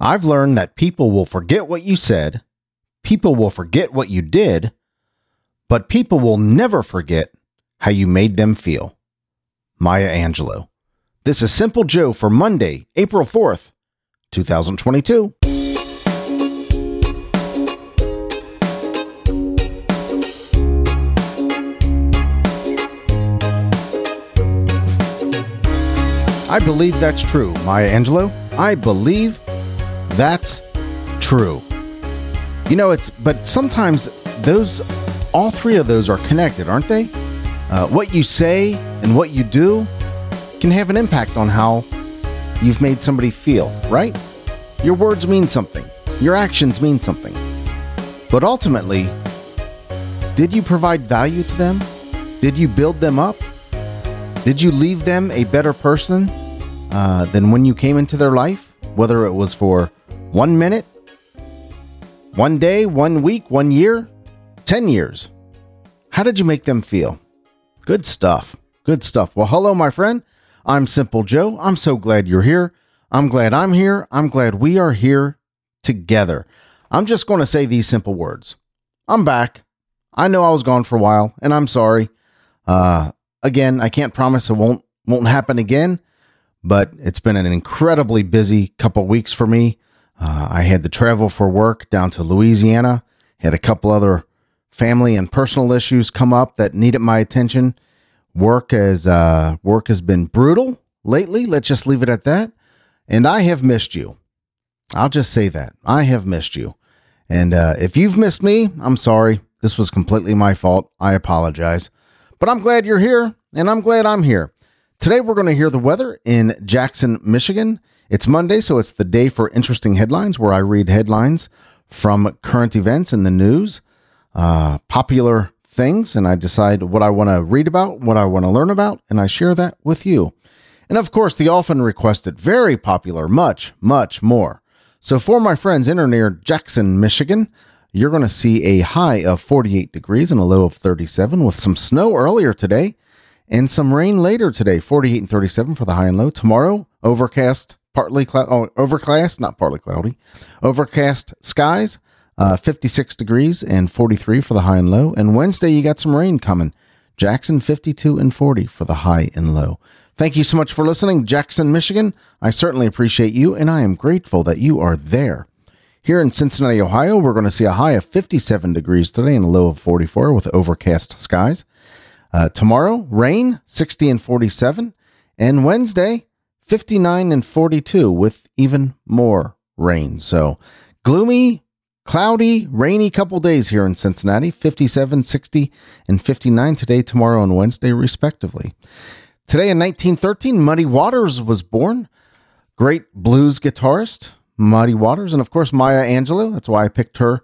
I've learned that people will forget what you said, people will forget what you did, but people will never forget how you made them feel. Maya Angelou. This is Simple Joe for Monday, April 4th, 2022. I believe that's true, Maya Angelou. I believe that's true. You know, it's, but sometimes those, all three of those are connected, aren't they? Uh, what you say and what you do can have an impact on how you've made somebody feel, right? Your words mean something, your actions mean something. But ultimately, did you provide value to them? Did you build them up? Did you leave them a better person uh, than when you came into their life? Whether it was for one minute, one day, one week, one year, 10 years. How did you make them feel? Good stuff. Good stuff. Well, hello, my friend. I'm Simple Joe. I'm so glad you're here. I'm glad I'm here. I'm glad we are here together. I'm just going to say these simple words. I'm back. I know I was gone for a while, and I'm sorry. Uh, again, I can't promise it won't won't happen again, but it's been an incredibly busy couple weeks for me. Uh, I had to travel for work down to Louisiana. Had a couple other family and personal issues come up that needed my attention. Work has uh, work has been brutal lately. Let's just leave it at that. And I have missed you. I'll just say that I have missed you. And uh, if you've missed me, I'm sorry. This was completely my fault. I apologize. But I'm glad you're here, and I'm glad I'm here. Today, we're going to hear the weather in Jackson, Michigan. It's Monday, so it's the day for interesting headlines where I read headlines from current events in the news, uh, popular things, and I decide what I want to read about, what I want to learn about, and I share that with you. And of course, the often requested, very popular, much, much more. So, for my friends in or near Jackson, Michigan, you're going to see a high of 48 degrees and a low of 37 with some snow earlier today and some rain later today 48 and 37 for the high and low. Tomorrow, overcast, partly cloud, oh, overcast, not partly cloudy, overcast skies, uh, 56 degrees and 43 for the high and low. And Wednesday, you got some rain coming. Jackson 52 and 40 for the high and low. Thank you so much for listening, Jackson, Michigan. I certainly appreciate you, and I am grateful that you are there. Here in Cincinnati, Ohio, we're going to see a high of 57 degrees today and a low of 44 with overcast skies. Uh, tomorrow, rain, 60 and 47. And Wednesday, 59 and 42 with even more rain. So gloomy, cloudy, rainy couple days here in Cincinnati 57, 60, and 59 today, tomorrow, and Wednesday, respectively. Today in 1913, Muddy Waters was born. Great blues guitarist, Muddy Waters, and of course Maya Angelou. That's why I picked her.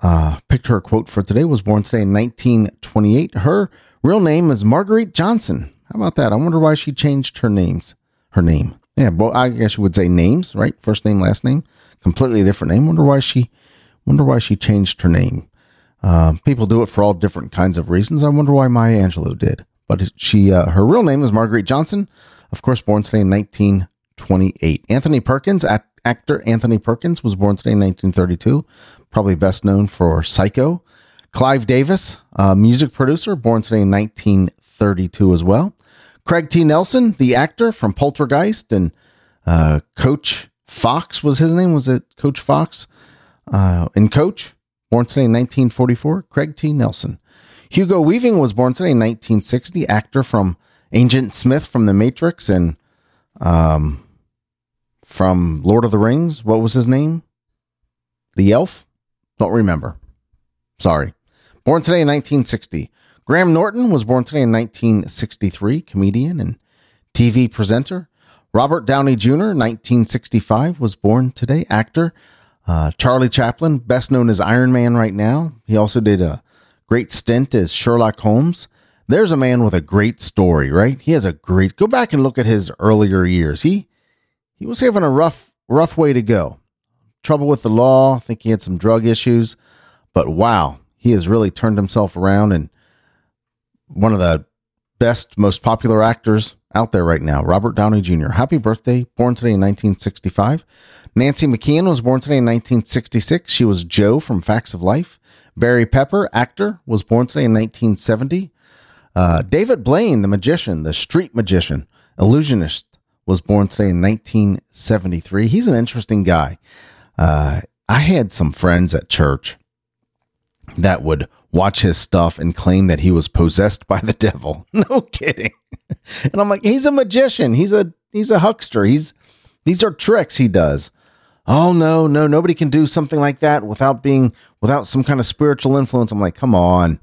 Uh, picked her quote for today. Was born today in 1928. Her real name is Marguerite Johnson. How about that? I wonder why she changed her names. Her name. Yeah, well, I guess you would say names, right? First name, last name, completely different name. Wonder why she. Wonder why she changed her name. Uh, people do it for all different kinds of reasons. I wonder why Maya Angelou did. But she, uh, her real name is Marguerite Johnson. Of course, born today in 1928. Anthony Perkins, actor Anthony Perkins, was born today in 1932. Probably best known for Psycho. Clive Davis, music producer, born today in 1932 as well. Craig T. Nelson, the actor from Poltergeist, and uh, Coach Fox was his name. Was it Coach Fox? Uh, and Coach, born today in 1944. Craig T. Nelson. Hugo Weaving was born today in 1960, actor from Agent Smith from The Matrix and um, from Lord of the Rings. What was his name? The Elf? Don't remember. Sorry. Born today in 1960. Graham Norton was born today in 1963, comedian and TV presenter. Robert Downey Jr., 1965, was born today, actor. Uh, Charlie Chaplin, best known as Iron Man right now. He also did a great stint as Sherlock Holmes. There's a man with a great story, right? He has a great. Go back and look at his earlier years. He he was having a rough rough way to go. Trouble with the law. I think he had some drug issues, but wow, he has really turned himself around and one of the best, most popular actors out there right now. Robert Downey Jr. Happy birthday. Born today in 1965. Nancy McKeon was born today in 1966. She was Jo from Facts of Life. Barry Pepper, actor, was born today in 1970. Uh, David Blaine, the magician, the street magician, illusionist, was born today in 1973. He's an interesting guy. Uh, I had some friends at church that would watch his stuff and claim that he was possessed by the devil. No kidding. And I'm like, he's a magician. He's a he's a huckster. He's these are tricks he does. Oh no, no, nobody can do something like that without being without some kind of spiritual influence. I'm like, come on,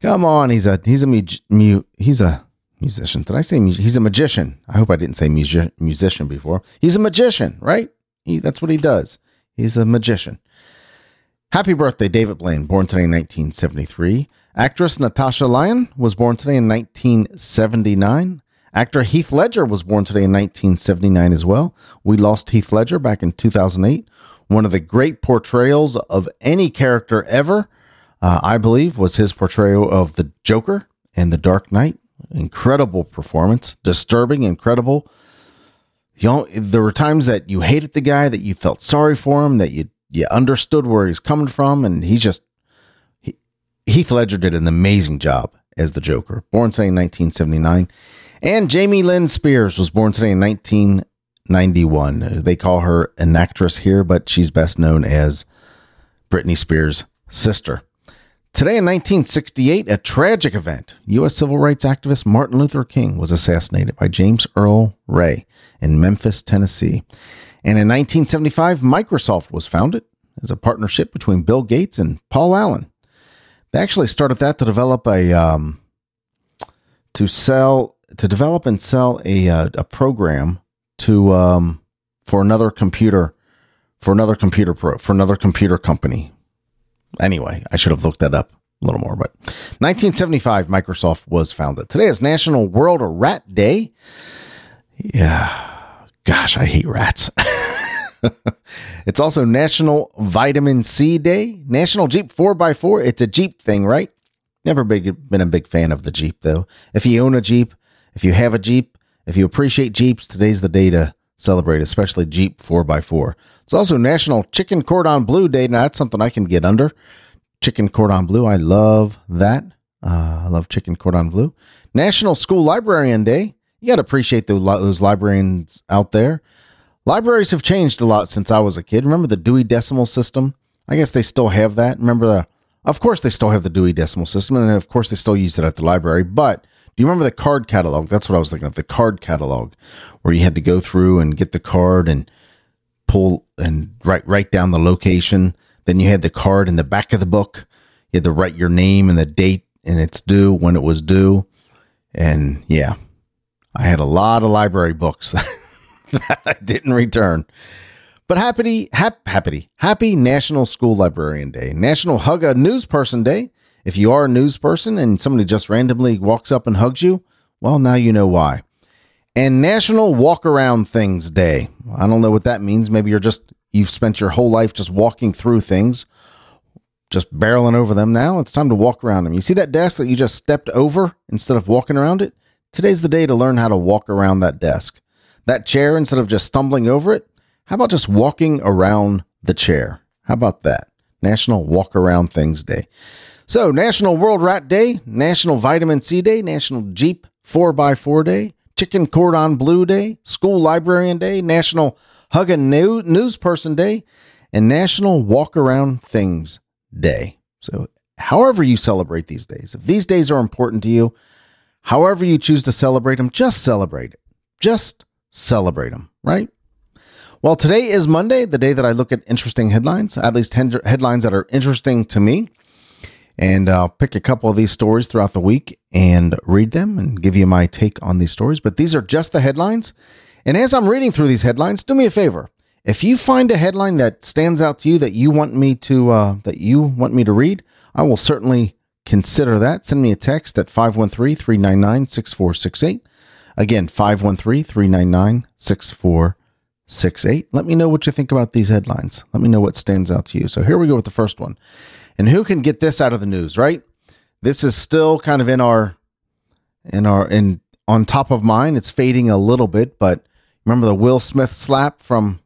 come on. He's a he's a mu, mu he's a musician. Did I say mu- he's a magician? I hope I didn't say mu- musician before. He's a magician, right? He, that's what he does. He's a magician. Happy birthday, David Blaine, born today in 1973. Actress Natasha Lyonne was born today in 1979. Actor Heath Ledger was born today in 1979 as well. We lost Heath Ledger back in 2008. One of the great portrayals of any character ever, uh, I believe, was his portrayal of the Joker in The Dark Knight. Incredible performance, disturbing, incredible. You know, there were times that you hated the guy, that you felt sorry for him, that you you understood where he's coming from, and he just he, Heath Ledger did an amazing job as the Joker. Born today in 1979. And Jamie Lynn Spears was born today in 1991. They call her an actress here, but she's best known as Britney Spears' sister. Today in 1968, a tragic event. U.S. civil rights activist Martin Luther King was assassinated by James Earl Ray in Memphis, Tennessee. And in 1975, Microsoft was founded as a partnership between Bill Gates and Paul Allen. They actually started that to develop a um, to sell to develop and sell a uh, a program to um, for another computer for another computer pro for another computer company. Anyway, I should have looked that up a little more. But 1975, Microsoft was founded. Today is National World Rat Day. Yeah, gosh, I hate rats. it's also National Vitamin C Day, National Jeep 4x4. It's a Jeep thing, right? Never big, been a big fan of the Jeep, though. If you own a Jeep, if you have a Jeep, if you appreciate Jeeps, today's the day to celebrate, especially Jeep 4x4. It's also National Chicken Cordon Bleu Day. Now, that's something I can get under. Chicken Cordon Bleu. I love that. Uh, I love chicken cordon bleu. National School Librarian Day. You got to appreciate those, those librarians out there. Libraries have changed a lot since I was a kid. Remember the Dewey Decimal System? I guess they still have that. Remember the, of course, they still have the Dewey Decimal System, and of course, they still use it at the library. But do you remember the card catalog? That's what I was thinking of the card catalog, where you had to go through and get the card and pull and write write down the location. Then you had the card in the back of the book. You had to write your name and the date and its due when it was due. And yeah, I had a lot of library books that I didn't return. But happy, hap, happy, happy National School Librarian Day, National Hug a News Person Day. If you are a news person and somebody just randomly walks up and hugs you, well, now you know why. And National Walk Around Things Day. I don't know what that means. Maybe you're just, you've spent your whole life just walking through things just barreling over them now. It's time to walk around them. You see that desk that you just stepped over instead of walking around it? Today's the day to learn how to walk around that desk. That chair, instead of just stumbling over it, how about just walking around the chair? How about that? National Walk Around Things Day. So, National World Rat Day, National Vitamin C Day, National Jeep 4x4 Day, Chicken Cordon Bleu Day, School Librarian Day, National Hug a News Person Day, and National Walk Around Things day. So, however you celebrate these days, if these days are important to you, however you choose to celebrate them, just celebrate it. Just celebrate them, right? Well, today is Monday, the day that I look at interesting headlines, at least headlines that are interesting to me. And I'll pick a couple of these stories throughout the week and read them and give you my take on these stories. But these are just the headlines. And as I'm reading through these headlines, do me a favor if you find a headline that stands out to you that you want me to uh, that you want me to read, I will certainly consider that. Send me a text at 513-399-6468. Again, 513-399-6468. Let me know what you think about these headlines. Let me know what stands out to you. So here we go with the first one. And who can get this out of the news, right? This is still kind of in our in our in on top of mind. It's fading a little bit, but remember the Will Smith slap from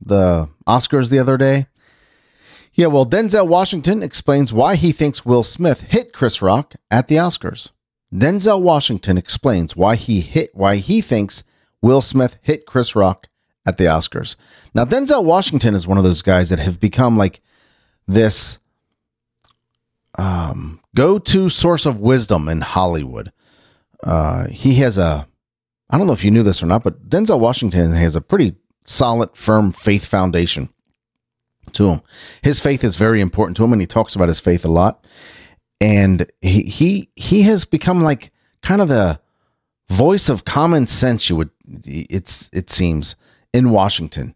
the Oscars the other day? Yeah, well, Denzel Washington explains why he thinks Will Smith hit Chris Rock at the Oscars. Denzel Washington explains why he hit why he thinks Will Smith hit Chris Rock at the Oscars. Now, Denzel Washington is one of those guys that have become like this um, go-to source of wisdom in Hollywood. Uh, he has a I don't know if you knew this or not, but Denzel Washington has a pretty solid, firm faith foundation to him. His faith is very important to him, and he talks about his faith a lot. And he he he has become like kind of the voice of common sense. You would it's it seems in Washington.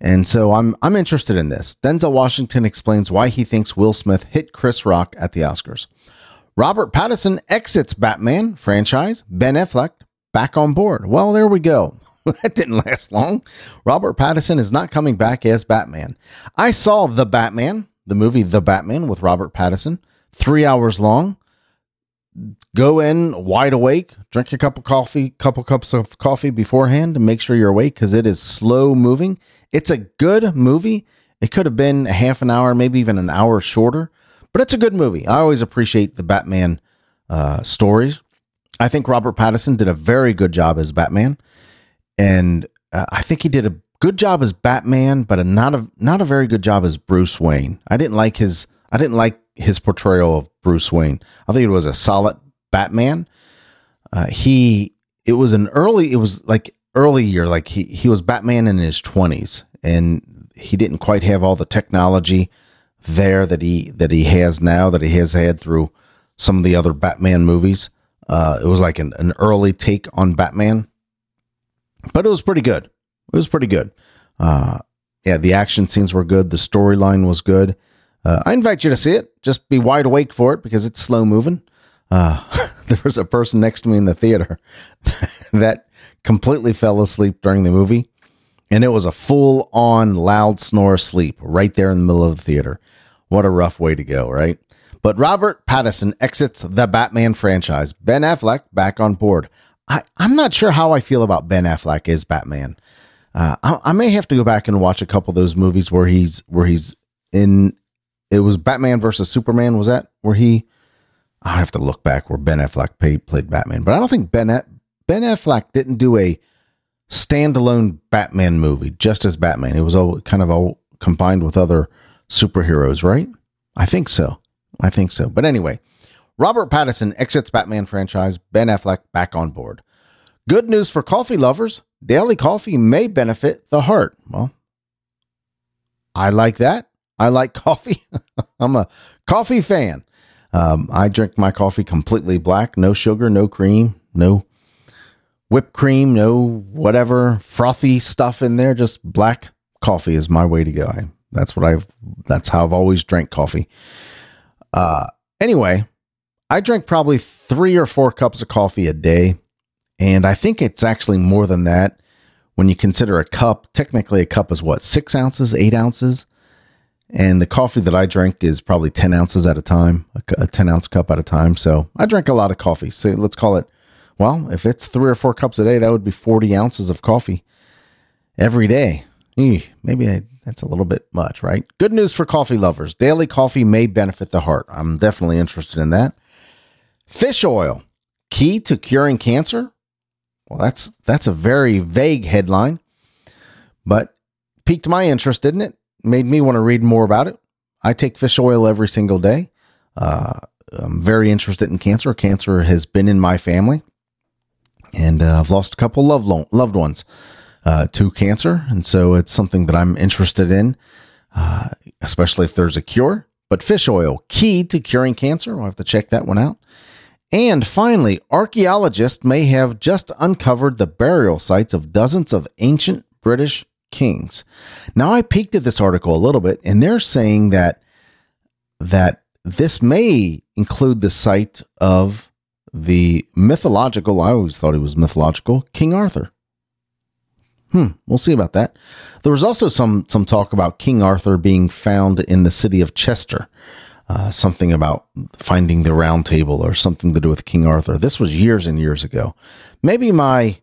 And so I'm I'm interested in this. Denzel Washington explains why he thinks Will Smith hit Chris Rock at the Oscars. Robert Pattinson exits Batman franchise. Ben Affleck back on board. Well, there we go. that didn't last long. Robert Pattinson is not coming back as Batman. I saw The Batman, the movie The Batman with Robert Pattinson, three hours long. Go in wide awake, drink a cup of coffee, couple cups of coffee beforehand to make sure you're awake because it is slow moving. It's a good movie. It could have been a half an hour, maybe even an hour shorter, but it's a good movie. I always appreciate the Batman uh, stories. I think Robert Pattinson did a very good job as Batman and uh, I think he did a good job as Batman, but a not a not a very good job as Bruce Wayne. I didn't like his I didn't like his portrayal of Bruce Wayne. I think it was a solid Batman. Uh, he it was an early it was like early year like he he was Batman in his 20s and he didn't quite have all the technology there that he that he has now that he has had through some of the other Batman movies. Uh, it was like an, an early take on Batman but it was pretty good. It was pretty good. Uh, yeah, the action scenes were good. The storyline was good. Uh, I invite you to see it. Just be wide awake for it because it's slow moving. Uh, there was a person next to me in the theater that completely fell asleep during the movie, and it was a full on loud snore sleep right there in the middle of the theater. What a rough way to go, right? But Robert Pattinson exits the Batman franchise. Ben Affleck back on board. I, I'm not sure how I feel about Ben Affleck as Batman. Uh, I, I, may have to go back and watch a couple of those movies where he's where he's in. It was Batman versus Superman. Was that where he? I have to look back where Ben Affleck played, played Batman, but I don't think Ben Ben Affleck didn't do a standalone Batman movie just as Batman. It was all kind of all combined with other superheroes, right? I think so. I think so. But anyway, Robert Pattinson exits Batman franchise, Ben Affleck back on board. Good news for coffee lovers daily coffee may benefit the heart. Well, I like that. I like coffee. I'm a coffee fan. Um, I drink my coffee completely black, no sugar, no cream, no whipped cream, no whatever frothy stuff in there. Just black coffee is my way to go. I, that's what I've. That's how I've always drank coffee. Uh, anyway, I drink probably three or four cups of coffee a day. And I think it's actually more than that when you consider a cup. Technically, a cup is what, six ounces, eight ounces? And the coffee that I drink is probably 10 ounces at a time, a 10 ounce cup at a time. So I drink a lot of coffee. So let's call it, well, if it's three or four cups a day, that would be 40 ounces of coffee every day. Eey, maybe I, that's a little bit much, right? Good news for coffee lovers. Daily coffee may benefit the heart. I'm definitely interested in that. Fish oil, key to curing cancer? Well, that's that's a very vague headline, but piqued my interest, didn't it? Made me want to read more about it. I take fish oil every single day. Uh, I'm very interested in cancer. Cancer has been in my family, and uh, I've lost a couple loved lo- loved ones uh, to cancer, and so it's something that I'm interested in, uh, especially if there's a cure. But fish oil, key to curing cancer. We'll have to check that one out. And finally, archaeologists may have just uncovered the burial sites of dozens of ancient British kings. Now, I peeked at this article a little bit, and they're saying that that this may include the site of the mythological. I always thought he was mythological King Arthur. Hmm, we'll see about that. There was also some some talk about King Arthur being found in the city of Chester. Uh, something about finding the round table or something to do with King Arthur. This was years and years ago. Maybe my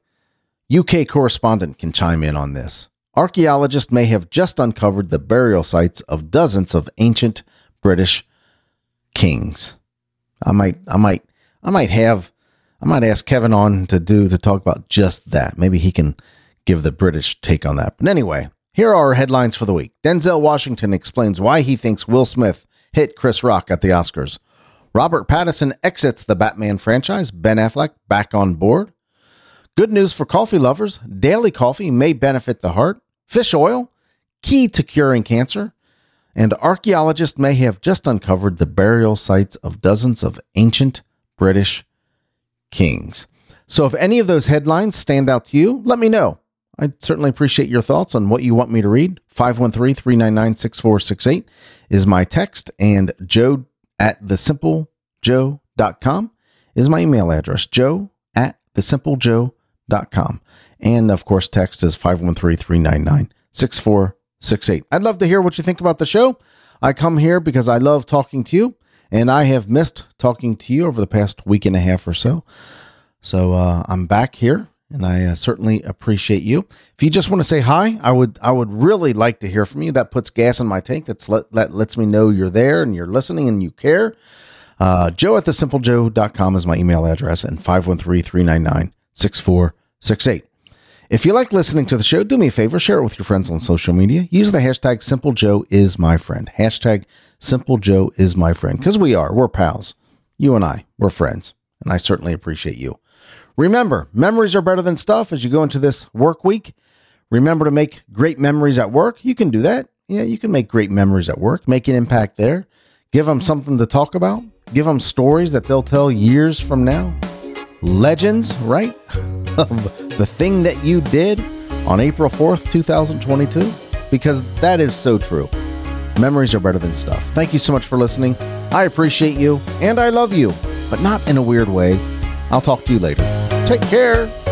UK correspondent can chime in on this. Archaeologists may have just uncovered the burial sites of dozens of ancient British kings. I might, I might, I might have, I might ask Kevin on to do to talk about just that. Maybe he can give the British take on that. But anyway, here are our headlines for the week. Denzel Washington explains why he thinks Will Smith hit Chris Rock at the Oscars. Robert Pattinson exits the Batman franchise. Ben Affleck back on board. Good news for coffee lovers daily coffee may benefit the heart. Fish oil, key to curing cancer. And archaeologists may have just uncovered the burial sites of dozens of ancient British kings. So if any of those headlines stand out to you, let me know. I'd certainly appreciate your thoughts on what you want me to read. 513 399 6468 is my text, and joe at thesimplejoe.com is my email address. Joe at thesimplejoe.com. And of course, text is 513 399 6468. I'd love to hear what you think about the show. I come here because I love talking to you, and I have missed talking to you over the past week and a half or so. So uh, I'm back here and I uh, certainly appreciate you. If you just want to say hi, I would I would really like to hear from you. That puts gas in my tank. That's let, that lets me know you're there and you're listening and you care. Uh, Joe at thesimplejoe.com is my email address and 513-399-6468. If you like listening to the show, do me a favor, share it with your friends on social media. Use the hashtag SimpleJoeIsMyFriend. Hashtag SimpleJoeIsMyFriend. Because we are. We're pals. You and I. We're friends. And I certainly appreciate you. Remember, memories are better than stuff as you go into this work week. Remember to make great memories at work. You can do that. Yeah, you can make great memories at work, make an impact there. Give them something to talk about. Give them stories that they'll tell years from now. Legends, right? of the thing that you did on April 4th, 2022. Because that is so true. Memories are better than stuff. Thank you so much for listening. I appreciate you and I love you, but not in a weird way. I'll talk to you later. Take care.